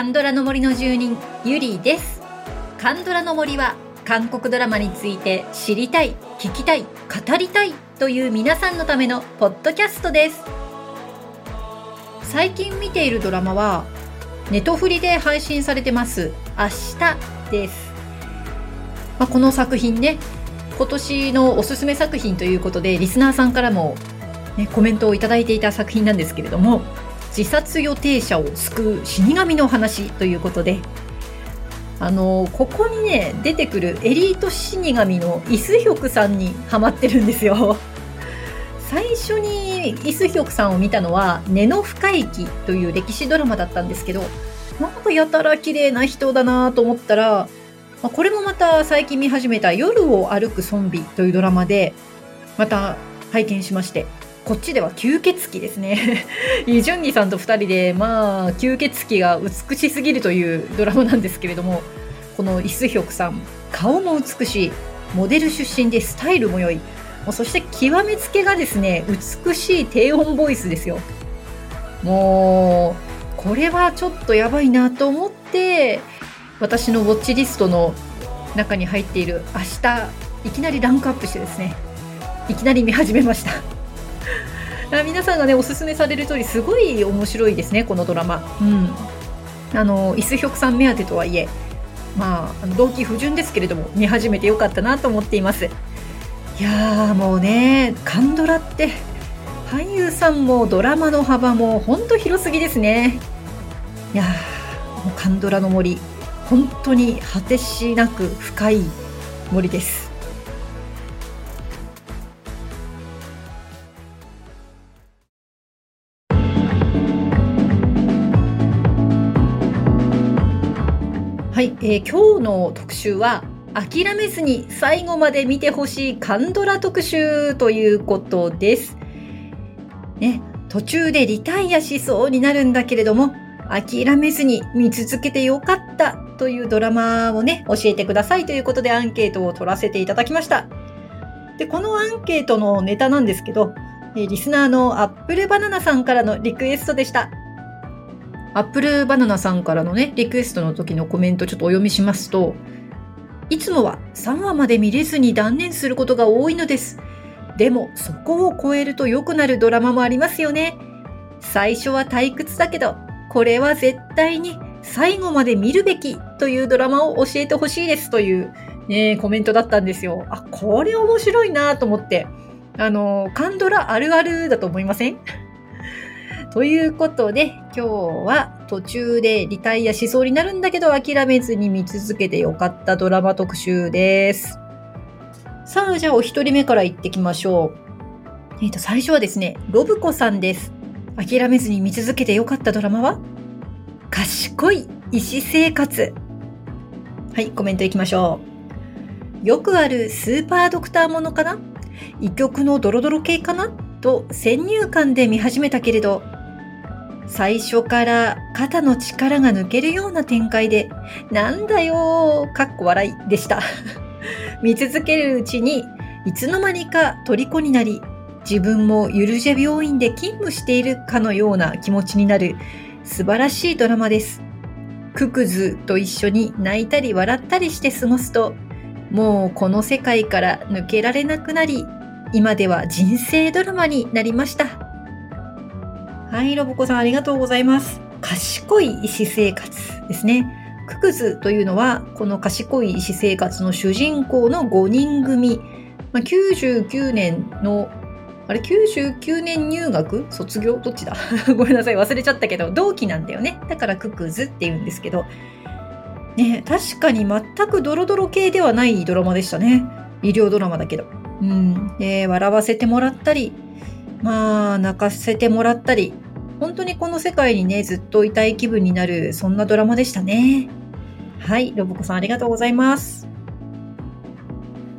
カンドラの森の住人ゆりです。カンドラの森は韓国ドラマについて知りたい聞きたい語りたいという皆さんのためのポッドキャストです。最近見ているドラマはネトフリで配信されてます明日です、まあ、この作品ね今年のおすすめ作品ということでリスナーさんからも、ね、コメントをいただいていた作品なんですけれども自殺予定者を救う死神の話ということであのここにね出てくるエリート死神のイスヒョクさんにハマってるんですよ。最初にイスヒョクさんを見たのは「根の深い木」という歴史ドラマだったんですけどなんかやたら綺麗な人だなと思ったら、ま、これもまた最近見始めた「夜を歩くゾンビ」というドラマでまた拝見しまして。こっちでは吸血鬼ですね。イ・ジュンギさんと2人で、まあ、吸血鬼が美しすぎるというドラマなんですけれども、このイスヒョクさん、顔も美しい、モデル出身でスタイルも良い、そして極めつけがですね、美しい低音ボイスですよ。もう、これはちょっとやばいなと思って、私のウォッチリストの中に入っている明日、いきなりランクアップしてですね、いきなり見始めました。皆さんがねおすすめされる通りすごい面白いですねこのドラマ。うん。あのイスヒョクさん目当てとはいえまあ動機不純ですけれども見始めてよかったなと思っています。いやーもうねカンドラって俳優さんもドラマの幅もほんと広すぎですね。いやーもうカンドラの森本当に果てしなく深い森です。はい、えー、今日の特集は諦めずに最後まで見てほしいカンドラ特集ということです。ね、途中でリタイアしそうになるんだけれども諦めずに見続けてよかったというドラマをね教えてくださいということでアンケートを取らせていただきました。でこのアンケートのネタなんですけどリスナーのアップルバナナさんからのリクエストでした。アップルバナナさんからのね、リクエストの時のコメントちょっとお読みしますと、いつもは3話まで見れずに断念することが多いのです。でも、そこを超えると良くなるドラマもありますよね。最初は退屈だけど、これは絶対に最後まで見るべきというドラマを教えてほしいですというね、コメントだったんですよ。あ、これ面白いなと思って。あの、カンドラあるあるだと思いません？ということで、今日は途中でリタイアしそうになるんだけど諦めずに見続けてよかったドラマ特集です。さあ、じゃあお一人目から行ってきましょう。えっ、ー、と、最初はですね、ロブコさんです。諦めずに見続けてよかったドラマは？賢い医師生活。はい、コメントいきましょう。よくあるスーパードクターものかな？異曲のドロドロ系かな？と先入観で見始めたけれど、最初から肩の力が抜けるような展開で、なんだよー、かっこ笑いでした。見続けるうちに、いつの間にか虜になり、自分もゆるジェ病院で勤務しているかのような気持ちになる素晴らしいドラマです。ククズと一緒に泣いたり笑ったりして過ごすと、もうこの世界から抜けられなくなり、今では人生ドラマになりました。はい、ロボコさんありがとうございます。賢い医師生活ですね。ククズというのは、この賢い医師生活の主人公の5人組。まあ、99年の、あれ、99年入学？卒業？どっちだ？ごめんなさい、忘れちゃったけど、同期なんだよね。だからククズって言うんですけど。ね、確かに全くドロドロ系ではないドラマでしたね。医療ドラマだけど。うん。で、笑わせてもらったり、まあ、泣かせてもらったり、本当にこの世界にね、ずっといたい気分になる、そんなドラマでしたね。はい、ロボコさんありがとうございます。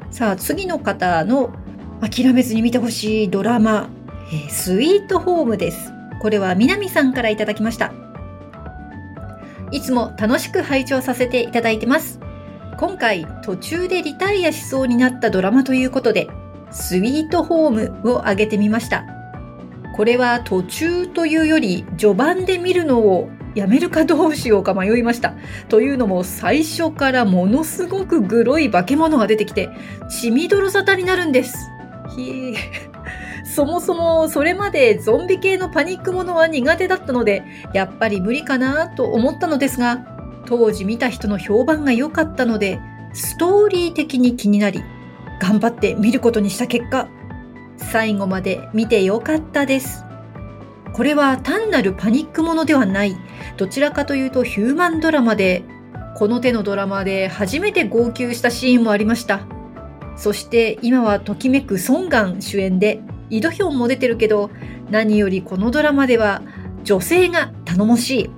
さあ、次の方の諦めずに見てほしいドラマ、えー、スイートホームです。これは南さんからいただきました。いつも楽しく拝聴させていただいてます。今回途中でリタイアしそうになったドラマということで、スイートホームを挙げてみました。これは途中というより序盤で見るのをやめるかどうしようか迷いました。というのも最初からものすごくグロい化け物が出てきて血みどろ沙汰になるんです。ひ そもそもそれまでゾンビ系のパニックものは苦手だったのでやっぱり無理かなと思ったのですが当時見た人の評判が良かったのでストーリー的に気になり頑張って見ることにした結果最後まで見てよかったです。これは単なるパニックものではない。どちらかというとヒューマンドラマで、この手のドラマで初めて号泣したシーンもありました。そして今はときめくソンガン主演で、イドヒョンも出てるけど、何よりこのドラマでは女性が頼もしい。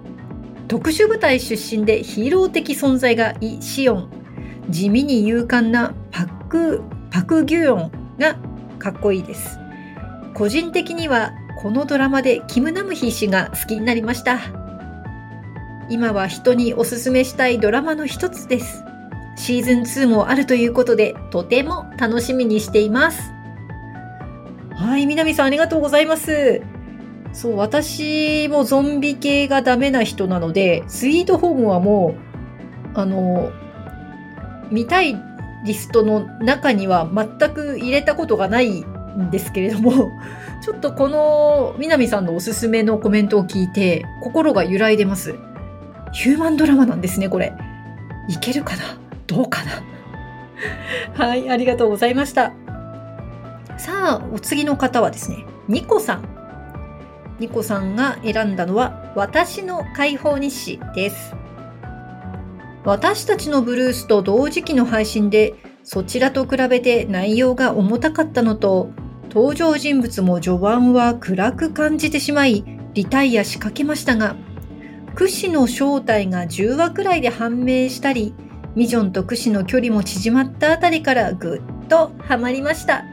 特殊部隊出身でヒーロー的存在がイ・シオン。地味に勇敢なパック、パク・ギュヨンがかっこいいです。個人的にはこのドラマでキム・ナムヒ氏が好きになりました。今は人におすすめしたいドラマの一つです。シーズン2もあるということで、とても楽しみにしています。はい、南さんありがとうございます。そう、私もゾンビ系がダメな人なので、スイートホームはもう、あの、見たいリストの中には全く入れたことがないんですけれども、ちょっとこの南さんのおすすめのコメントを聞いて心が揺らいでます。ヒューマンドラマなんですね、これ。いけるかな？どうかな？はい、ありがとうございました。さあ、お次の方はですね、ニコさん。ニコさんが選んだのは、私の解放日誌です。私たちのブルースと同時期の配信でそちらと比べて内容が重たかったのと登場人物も序盤は暗く感じてしまいリタイアしかけましたがクシの正体が10話くらいで判明したりミジョンとクシの距離も縮まったあたりからぐっとハマりました。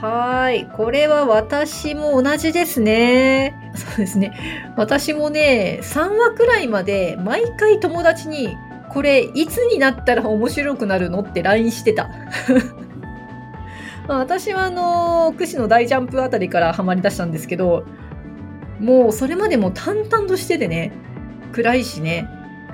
はい。これは私も同じですね。そうですね。私もね、3話くらいまで毎回友達に、これいつになったら面白くなるのって LINE してた。ま、私はあの、串の大ジャンプあたりからハマりだしたんですけど、もうそれまでも淡々としててね、暗いしね。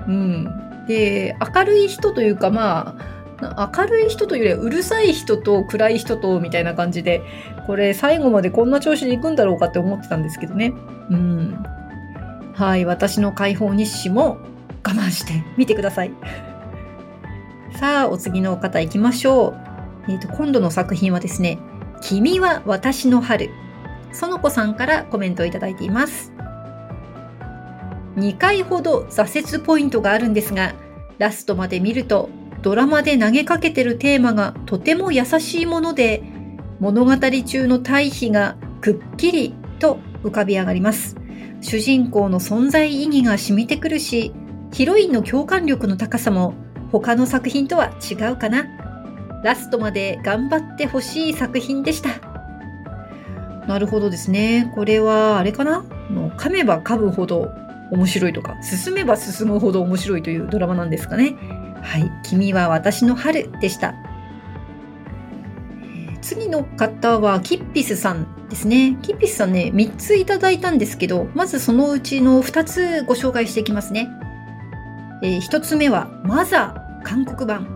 うん。で、明るい人というかまあ、明るい人というよりはうるさい人と暗い人とみたいな感じでこれ最後までこんな調子でいくんだろうかって思ってたんですけどね。うん。はい私の解放日誌も我慢してみてください。さあお次の方行きましょう、えーと、今度の作品はですね「君は私の春」園子さんからコメントをいただいています。2回ほど挫折ポイントがあるんですがラストまで見るとドラマで投げかけてるテーマがとても優しいもので、物語中の対比がくっきりと浮かび上がります。主人公の存在意義が染みてくるし、ヒロインの共感力の高さも他の作品とは違うかな。ラストまで頑張ってほしい作品でした。なるほどですね。これは、あれかな？噛めば噛むほど面白いとか、進めば進むほど面白いというドラマなんですかね。はい、君は私の春でした。次の方はキッピスさんですね。キッピスさんね、3ついただいたんですけど、まずそのうちの2つご紹介していきますね。えー、1つ目は、マザー韓国版。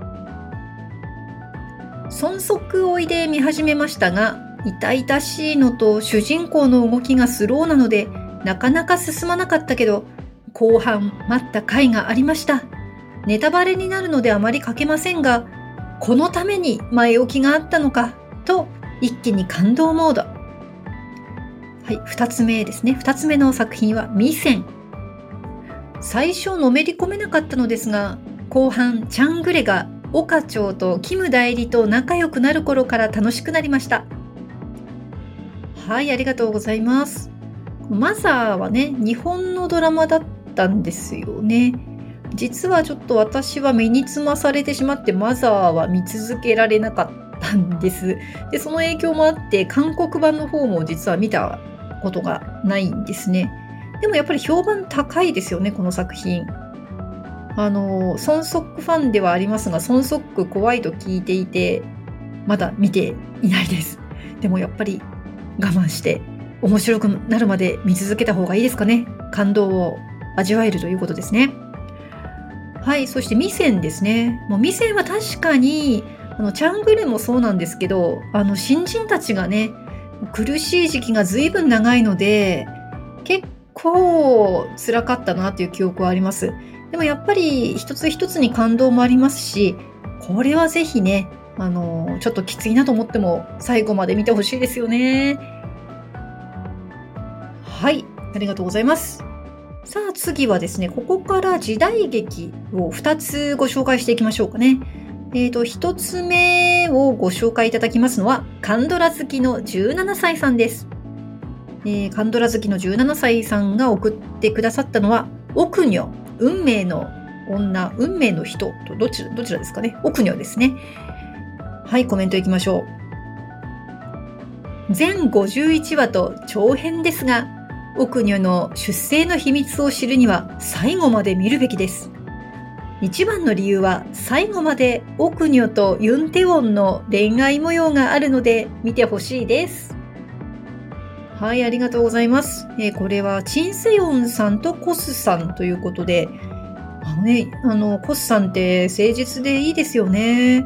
孫足追いで見始めましたが、痛々しいのと主人公の動きがスローなので、なかなか進まなかったけど、後半待った回がありました。ネタバレになるのであまり書けませんが、このために前置きがあったのかと一気に感動モード。はい、二つ目ですね。二つ目の作品はミセン。最初のめり込めなかったのですが、後半チャングレが岡長とキム代理と仲良くなる頃から楽しくなりました。はい、ありがとうございます。マザーはね、日本のドラマだったんですよね。実はちょっと私は目につまされてしまってマザーは見続けられなかったんです。で、その影響もあって韓国版の方も実は見たことがないんですね。でもやっぱり評判高いですよね、この作品。あの、孫ソックファンではありますが、孫ソック怖いと聞いていて、まだ見ていないです。でもやっぱり我慢して面白くなるまで見続けた方がいいですかね。感動を味わえるということですね。はい、そして未線ですね。もう未線は確かに、あの、チャングレもそうなんですけど、あの、新人たちがね、苦しい時期が随分長いので、結構辛かったなっていう記憶はあります。でもやっぱり一つ一つに感動もありますし、これはぜひね、あの、ちょっときついなと思っても最後まで見てほしいですよね。はい、ありがとうございます。さあ次はですね、ここから時代劇を2つご紹介していきましょうかね。えっ、ー、と、1つ目をご紹介いただきますのは、カンドラ好きの17歳さんです。えー、カンドラ好きの17歳さんが送ってくださったのは、奥女、運命の女、運命の人と、どちら、どちらですかね。奥女ですね。はい、コメントいきましょう。全51話と長編ですが、奥女の出生の秘密を知るには最後まで見るべきです。一番の理由は最後まで奥女とユンテウォンの恋愛模様があるので見てほしいです。はい、ありがとうございます。えー、これはチンセヨンさんとコスさんということで、あのね、あの、コスさんって誠実でいいですよね。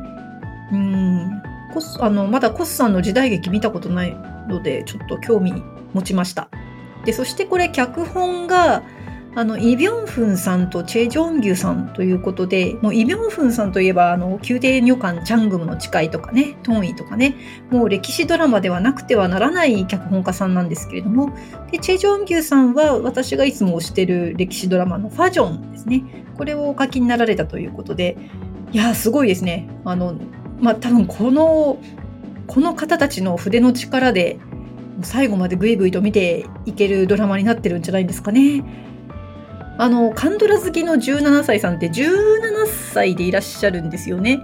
うん。コス、あの、まだコスさんの時代劇見たことないので、ちょっと興味持ちました。で、そしてこれ脚本が、あの、イ・ビョンフンさんとチェ・ジョンギュさんということで、もうイ・ビョンフンさんといえば、あの、宮廷女官チャングムの誓いとかね、トンイとかね、もう歴史ドラマではなくてはならない脚本家さんなんですけれども、で、チェ・ジョンギュさんは私がいつも推してる歴史ドラマのファジョンですね。これをお書きになられたということで、いや、すごいですね。あの、まあ、多分この、この方たちの筆の力で、最後までグイグイと見ていけるドラマになってるんじゃないですかね。あの、カンドラ好きの17歳さんって17歳でいらっしゃるんですよね。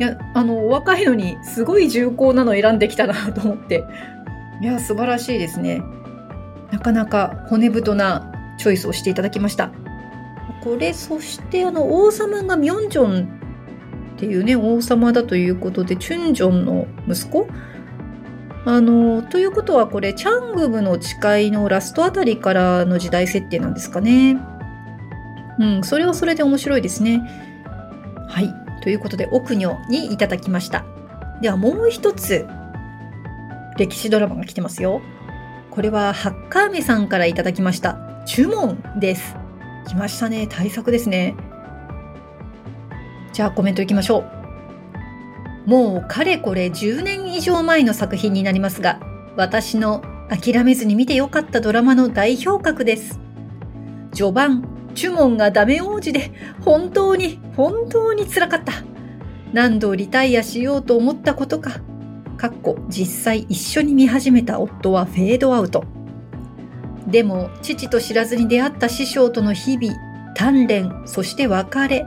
いや、あの、お若いのにすごい重厚なの選んできたなと思って。いや、素晴らしいですね。なかなか骨太なチョイスをしていただきました。これ、そしてあの、王様がミョンジョンっていうね、王様だということで、チュンジョンの息子あの、ということはこれ、チャングムの誓いのラストあたりからの時代設定なんですかね。うん、それはそれで面白いですね。はい。ということで、奥女にいただきました。ではもう一つ、歴史ドラマが来てますよ。これは、ハッカーメさんからいただきました。注文です。来ましたね。対策ですね。じゃあコメントいきましょう。もうかれこれ10年以上前の作品になりますが、私の諦めずに見てよかったドラマの代表格です。序盤、チュモンがダメ王子で本当に本当につらかった。何度リタイアしようと思ったことか。かっこ実際一緒に見始めた夫はフェードアウト。でも父と知らずに出会った師匠との日々、鍛錬、そして別れ、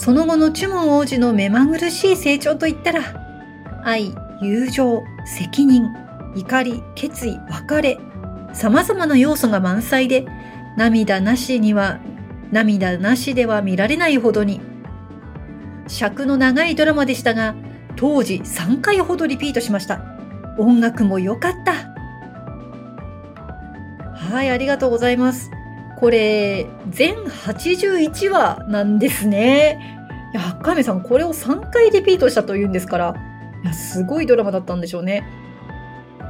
その後のチュモン王子の目まぐるしい成長といったら、愛、友情、責任、怒り、決意、別れ、様々な要素が満載で、涙なしには、涙なしでは見られないほどに。尺の長いドラマでしたが、当時3回ほどリピートしました。音楽も良かった。はい、ありがとうございます。これ、全81話なんですね。いや、カメさん、これを3回リピートしたというんですから、いや、すごいドラマだったんでしょうね。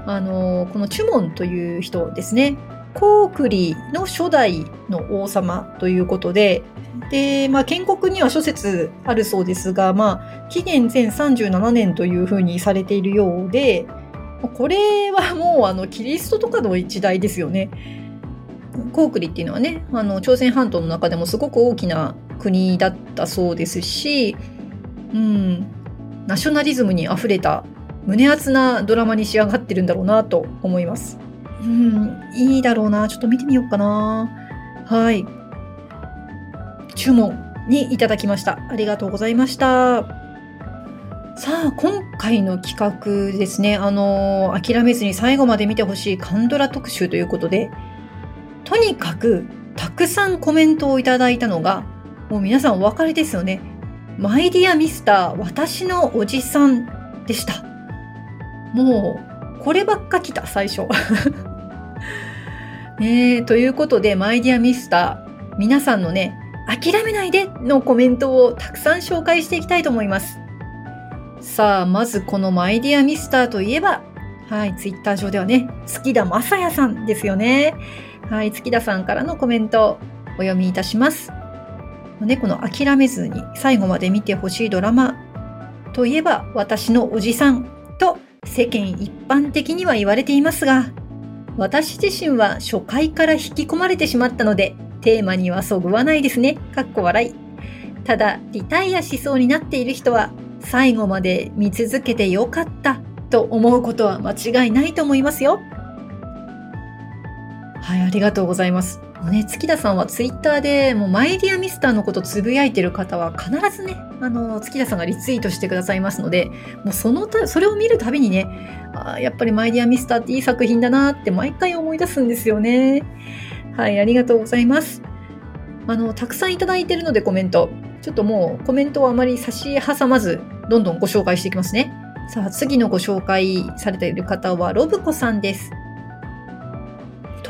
あの、このチュモンという人ですね。コークリの初代の王様ということで、で、まあ、建国には諸説あるそうですが、まあ、紀元前37年というふうにされているようで、これはもうあのキリストとかの一代ですよね。コークリっていうのはねあの朝鮮半島の中でもすごく大きな国だったそうですし、うん、ナショナリズムにあふれた胸熱なドラマに仕上がってるんだろうなと思います。うん、いいだろうな。ちょっと見てみようかな。はい。注文にいただきました。ありがとうございました。さあ、今回の企画ですね。あの諦めずに最後まで見てほしいカンドラ特集ということで、とにかくたくさんコメントをいただいたのが、もう皆さんお分かりですよね。マイディアミスター、私のおじさんでした。もう、こればっか来た、最初。ねということで、マイディアミスター、皆さんのね、諦めないでのコメントをたくさん紹介していきたいと思います。さあ、まずこのマイディアミスターといえば、はい、ツイッター上ではね、月田正也さんですよね。はい、月田さんからのコメントをお読みいたします。ね、の諦めずに最後まで見てほしいドラマといえば私のおじさんと世間一般的には言われていますが、私自身は初回から引き込まれてしまったので、テーマにはそぐわないですね。かっこ笑い。ただ、リタイアしそうになっている人は、最後まで見続けてよかったと思うことは間違いないと思いますよ。はい、ありがとうございます。もうね、月田さんはツイッターでもうマイディアミスターのことつぶやいてる方は必ずね、あの、月田さんがリツイートしてくださいますので、もうそのた、それを見るたびにね、あやっぱりマイディアミスターっていい作品だなって毎回思い出すんですよね。はい、ありがとうございます。あの、たくさんいただいてるのでコメント。ちょっともうコメントをあまり差し挟まず、どんどんご紹介していきますね。さあ、次のご紹介されている方は、ロブコさんです。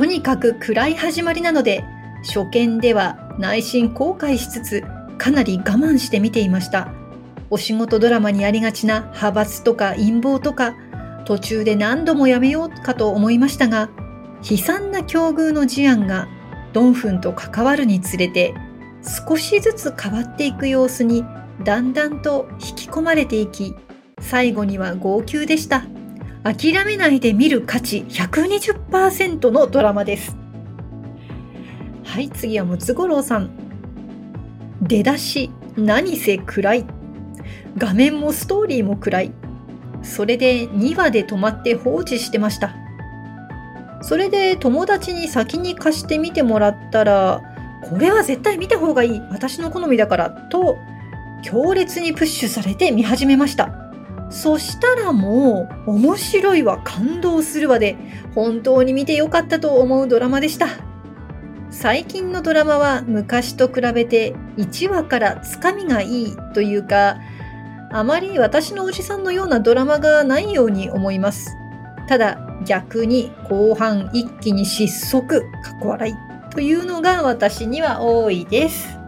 とにかく暗い始まりなので、初見では内心後悔しつつ、かなり我慢して見ていました。お仕事ドラマにありがちな派閥とか陰謀とか、途中で何度もやめようかと思いましたが、悲惨な境遇の事案がドンフンと関わるにつれて、少しずつ変わっていく様子にだんだんと引き込まれていき、最後には号泣でした。諦めないで見る価値120%のドラマです。はい、次はムツゴロウさん。出だし、何せ暗い。画面もストーリーも暗い。それで2話で止まって放置してました。それで友達に先に貸してみてもらったら、これは絶対見た方がいい。私の好みだから。と、強烈にプッシュされて見始めました。そしたらもう面白いわ感動するわで本当に見てよかったと思うドラマでした。最近のドラマは昔と比べて1話からつかみがいいというかあまり私のおじさんのようなドラマがないように思います。ただ逆に後半一気に失速、かっこ笑いというのが私には多いです。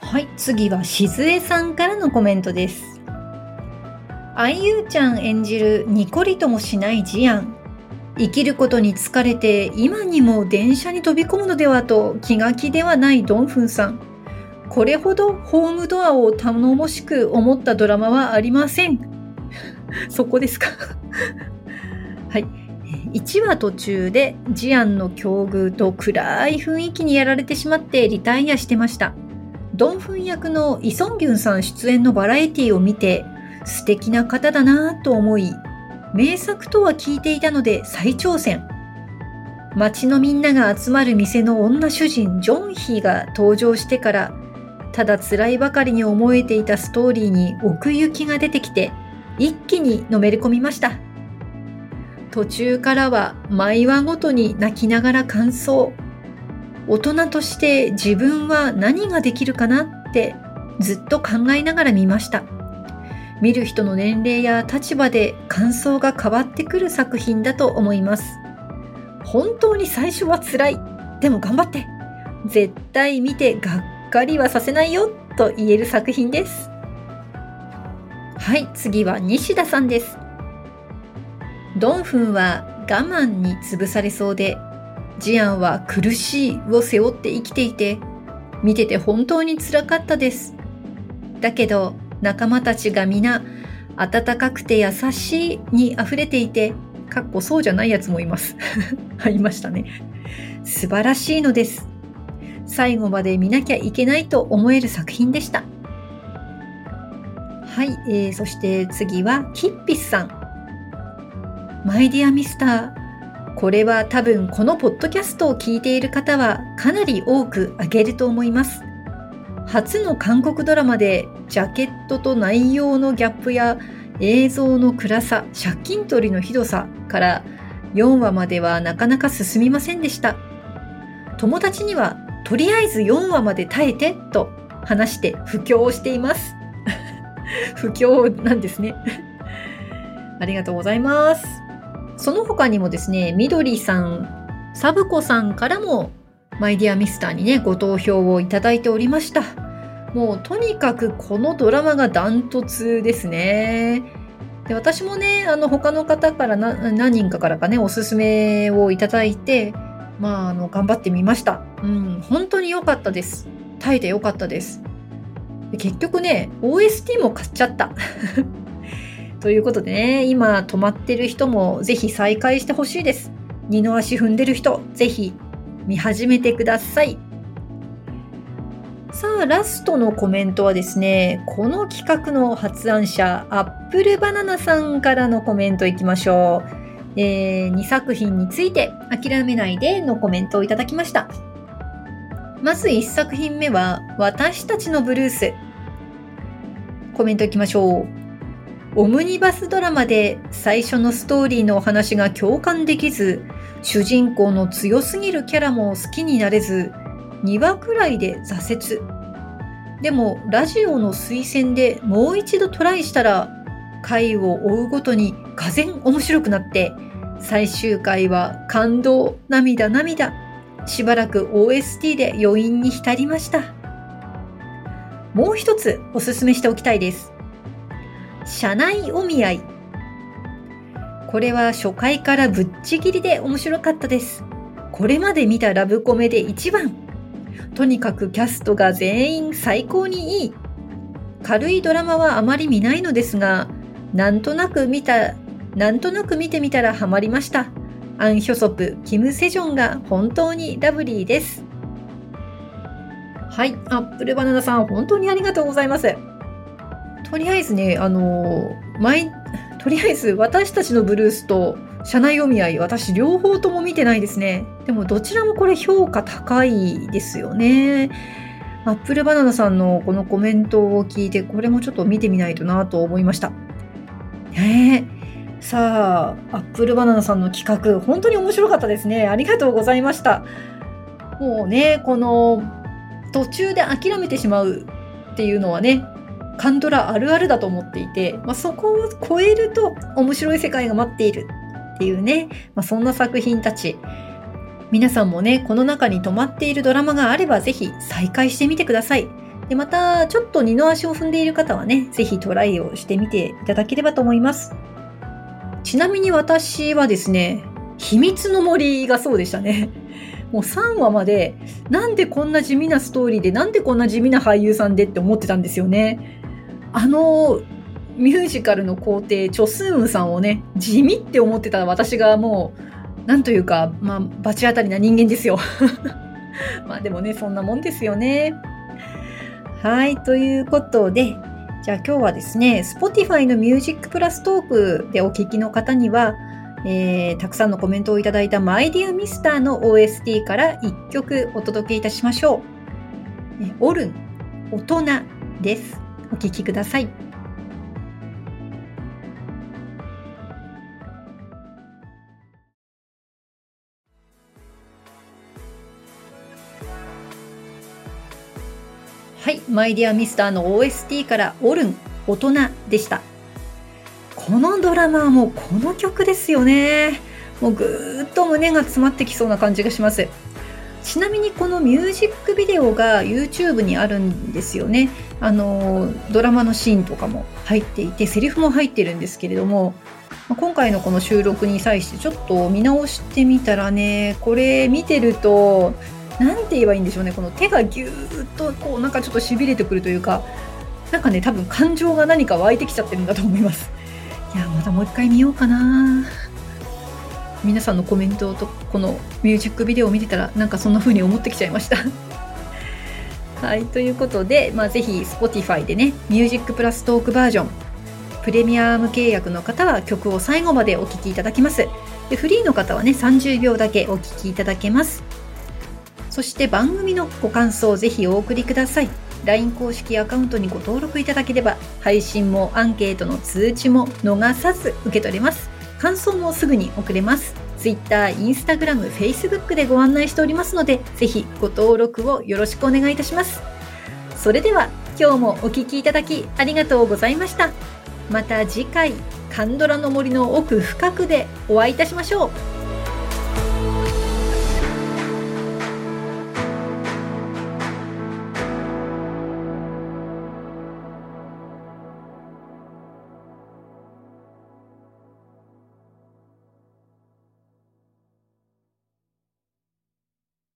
はい、次はしずえさんからのコメントです。愛優ちゃん演じるニコリともしないジアン。生きることに疲れて今にも電車に飛び込むのではと気が気ではないドンフンさん。これほどホームドアを頼もしく思ったドラマはありません。そこですか？はい。1話途中でジアンの境遇と暗い雰囲気にやられてしまってリタイアしてました。ドンフン役のイソンギュンさん出演のバラエティを見て素敵な方だなぁと思い、名作とは聞いていたので再挑戦。街のみんなが集まる店の女主人ジョンヒーが登場してから、ただ辛いばかりに思えていたストーリーに奥行きが出てきて、一気にのめり込みました。途中からは毎話ごとに泣きながら感想。大人として自分は何ができるかなってずっと考えながら見ました。見る人の年齢や立場で感想が変わってくる作品だと思います。本当に最初は辛い。でも頑張って。絶対見てがっかりはさせないよと言える作品です。はい、次は西田さんです。ドンフンは我慢に潰されそうで、ジアンは苦しいを背負って生きていて、見てて本当につらかったです。だけど、仲間たちが皆温かくて優しいに溢れていて、かっこそうじゃないやつもいます。いましたね。素晴らしいのです。最後まで見なきゃいけないと思える作品でした。はい、えー、そして次はキッピスさん。マイディアミスター。これは多分このポッドキャストを聞いている方はかなり多くあげると思います。初の韓国ドラマでジャケットと内容のギャップや映像の暗さ、借金取りのひどさから4話まではなかなか進みませんでした。友達にはとりあえず4話まで耐えてと話して布教をしています。布教なんですね。ありがとうございます。その他にもですね、みどりさん、サブコさんからも、マイディアミスターにね、ご投票をいただいておりました。もうとにかくこのドラマがダントツですね。で私もね、あの他の方から何人かからかね、おすすめをいただいて、まあ、あの頑張ってみました。うん、本当に良かったです。耐えて良かったです。で結局ね、OST も買っちゃった。ということでね、今止まってる人もぜひ再開してほしいです。二の足踏んでる人、ぜひ見始めてください。さあ、ラストのコメントはですね、この企画の発案者、アップルバナナさんからのコメントいきましょう。えー、2作品について諦めないでのコメントをいただきました。まず1作品目は、私たちのブルース。コメントいきましょう。オムニバスドラマで最初のストーリーのお話が共感できず、主人公の強すぎるキャラも好きになれず、2話くらいで挫折。でも、ラジオの推薦でもう一度トライしたら、回を追うごとにがぜん面白くなって、最終回は感動、涙、涙。しばらく OST で余韻に浸りました。もう一つおすすめしておきたいです。社内お見合い。これは初回からぶっちぎりで面白かったです。これまで見たラブコメで一番。とにかくキャストが全員最高にいい。軽いドラマはあまり見ないのですが、なんとなく見た、なんとなく見てみたらハマりました。アン・ヒョソプ、キム・セジョンが本当にラブリーです。はい、アップルバナナさん、本当にありがとうございます。とりあえずね、あの前、とりあえず私たちのブルースと社内お見合い、私両方とも見てないですね。でもどちらもこれ評価高いですよね。アップルバナナさんのこのコメントを聞いて、これもちょっと見てみないとなと思いました。ねえさあ、アップルバナナさんの企画、本当に面白かったですね。ありがとうございました。もうね、この途中で諦めてしまうっていうのはね、カンドラあるあるだと思っていて、まあ、そこを超えると面白い世界が待っているっていうね、まあ、そんな作品たち。皆さんもね、この中に止まっているドラマがあればぜひ再開してみてください。で、また、ちょっと二の足を踏んでいる方はね、ぜひトライをしてみていただければと思います。ちなみに私はですね、秘密の森がそうでしたね。もう3話まで、なんでこんな地味なストーリーで、なんでこんな地味な俳優さんでって思ってたんですよね。あのミュージカルの皇帝チョスーンさんをね地味って思ってた私がもうなんというかまあ罰当たりな人間ですよ まあでもねそんなもんですよねはいということでじゃあ今日はですね Spotify の Music プラストークでお聞きの方にはえー、たくさんのコメントをいただいたマイディアミスターの OST から1曲お届けいたしましょう。オルン、大人です。お聞きください。はい、マイディアミスターの OST からオルン、大人でした。このドラマはもうこの曲ですよね。もうぐーっと胸が詰まってきそうな感じがします。ちなみにこのミュージックビデオが YouTube にあるんですよね。あのドラマのシーンとかも入っていてセリフも入ってるんですけれども今回のこの収録に際してちょっと見直してみたらねこれ見てると何て言えばいいんでしょうねこの手がぎゅーっとこうなんかちょっとしびれてくるというかなんかね多分感情が何か湧いてきちゃってるんだと思います。いやまたもう一回見ようかな。皆さんのコメントとこのミュージックビデオを見てたらなんかそんな風に思ってきちゃいました。はい、ということで、まあ、ぜひ Spotify でね、ミュージックプラストークバージョン、プレミアム契約の方は曲を最後までお聴きいただきます。でフリーの方はね、30秒だけお聴きいただけます。そして番組のご感想をぜひお送りください。LINE 公式アカウントにご登録いただければ、配信もアンケートの通知も逃さず受け取れます。感想もすぐに送れます。Twitter、Instagram、Facebook でご案内しておりますので、ぜひご登録をよろしくお願いいたします。それでは今日もお聴きいただきありがとうございました。また次回カンドラの森の奥深くでお会いいたしましょう